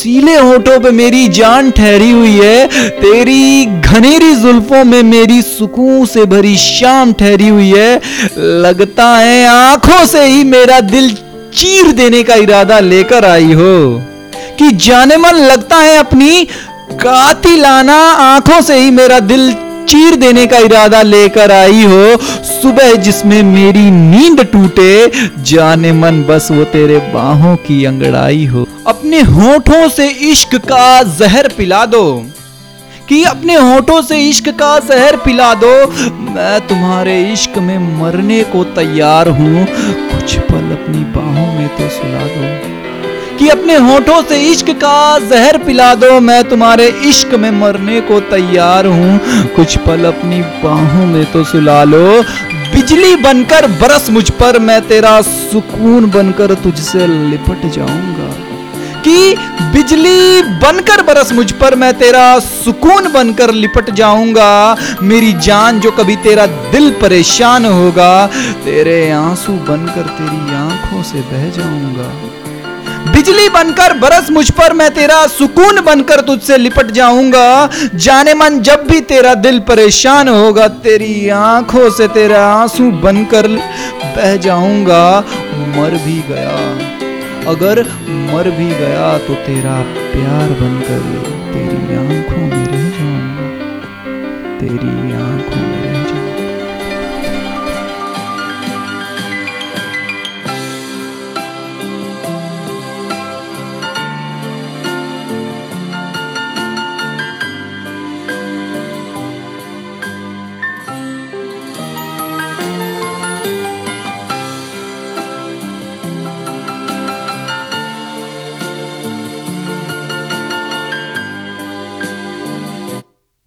रसीले होठों पे मेरी जान ठहरी हुई है, तेरी घनेरी जुल्फों में मेरी सुकून से भरी शाम ठहरी हुई है। लगता है आँखों से ही मेरा दिल चीर देने का इरादा लेकर आई हो। कि जाने मन लगता है अपनी, कातिलाना आँखों से ही मेरा दिल चीर देने का इरादा लेकर आई हो। सुबह जिसमें मेरी नींद टूटे, जाने मन बस वो तेरे बाहों की अंगड़ाई हो। अपने होठों से इश्क का जहर पिला दो। कि अपने होठों से इश्क का जहर पिला दो। मैं तुम्हारे इश्क में मरने को तैयार हूँ। कुछ पल अपनी बाहों में तो सुला दो। कि अपने होठों से इश्क का जहर पिला दो। मैं तुम्हारे इश्क में मरने को तैयार हूँ। कुछ पल अपनी बाहों में तो सुला लो। बिजली बनकर बरस मुझ पर। मैं तेरा सुकून बनकर तुझसे लिपट जाऊँगा। कि बिजली बनकर बरस मुझ पर। मैं तेरा सुकून बनकर लिपट जाऊँगा। मेरी जान जो कभी तेरा दिल परेशान होगा, तेरे आँसू बनकर तेरी आँखों से बह जाऊँगा। बिजली बनकर बरस मुझ पर, मैं तेरा सुकून बनकर तुझसे लिपट जाऊँगा। जाने मन जब भी तेरा दिल परेशान होगा, तेरी आँखों से तेरा आँसू बनकर बह जाऊँगा। मर भी गया, अगर मर भी गया तो तेरा प्यार बनकर तेरी आँखों में रह जाऊँगा। तेरी